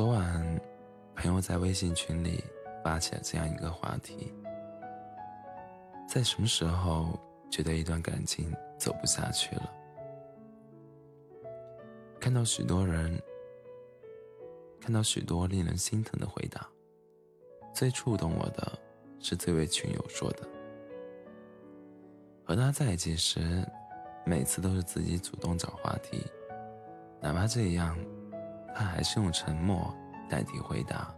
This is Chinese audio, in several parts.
昨晚，朋友在微信群里发起了这样一个话题：在什么时候觉得一段感情走不下去了？看到许多人，看到许多令人心疼的回答。最触动我的是这位群友说的：“和他在一起时，每次都是自己主动找话题，哪怕这样，他还是用沉默代替回答。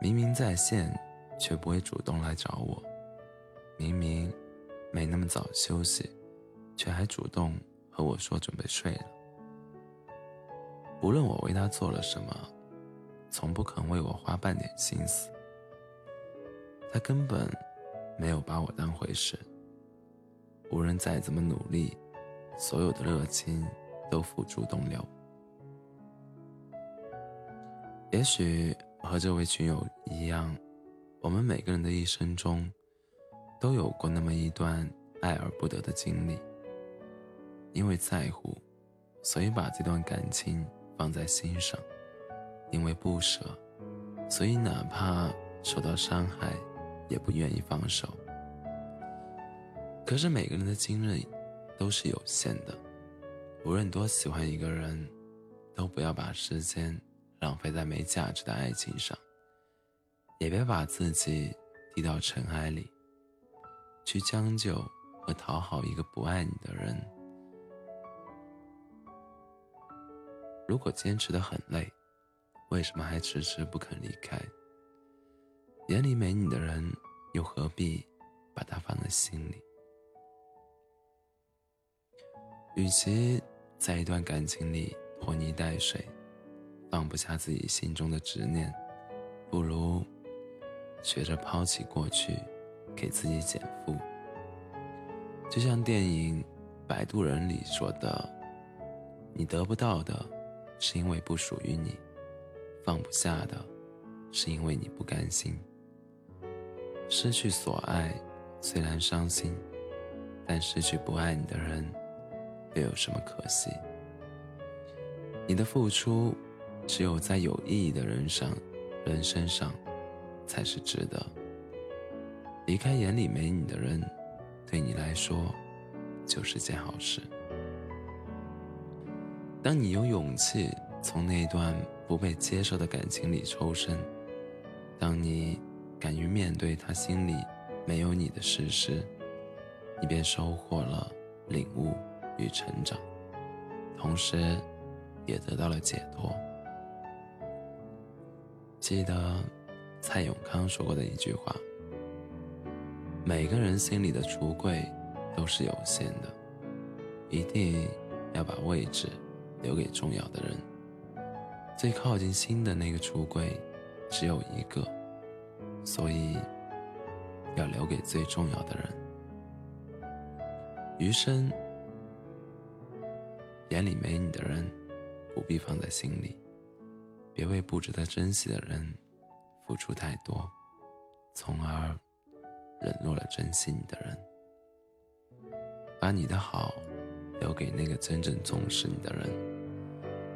明明在线，却不会主动来找我；明明没那么早休息，却还主动和我说准备睡了。无论我为他做了什么。”从不肯为我花半点心思，他根本没有把我当回事。无论再怎么努力，所有的热情都付诸东流。也许和这位群友一样，我们每个人的一生中，都有过那么一段爱而不得的经历。因为在乎，所以把这段感情放在心上。因为不舍，所以哪怕受到伤害，也不愿意放手。可是每个人的精力都是有限的，无论多喜欢一个人，都不要把时间浪费在没价值的爱情上，也别把自己低到尘埃里，去将就和讨好一个不爱你的人。如果坚持的很累。为什么还迟迟不肯离开？眼里没你的人，又何必把他放在心里？与其在一段感情里拖泥带水，放不下自己心中的执念，不如学着抛弃过去，给自己减负。就像电影《摆渡人》里说的：“你得不到的，是因为不属于你。”放不下的，是因为你不甘心。失去所爱，虽然伤心，但失去不爱你的人，又有什么可惜？你的付出，只有在有意义的人上、人身上，才是值得。离开眼里没你的人，对你来说，就是件好事。当你有勇气从那段。不被接受的感情里抽身，当你敢于面对他心里没有你的事实，你便收获了领悟与成长，同时，也得到了解脱。记得蔡永康说过的一句话：“每个人心里的橱柜都是有限的，一定要把位置留给重要的人。”最靠近心的那个橱柜，只有一个，所以要留给最重要的人。余生，眼里没你的人，不必放在心里，别为不值得珍惜的人付出太多，从而冷落了珍惜你的人。把你的好留给那个真正重视你的人，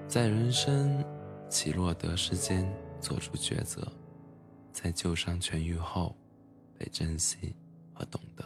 在人生。起落得失间做出抉择，在旧伤痊愈后被珍惜和懂得。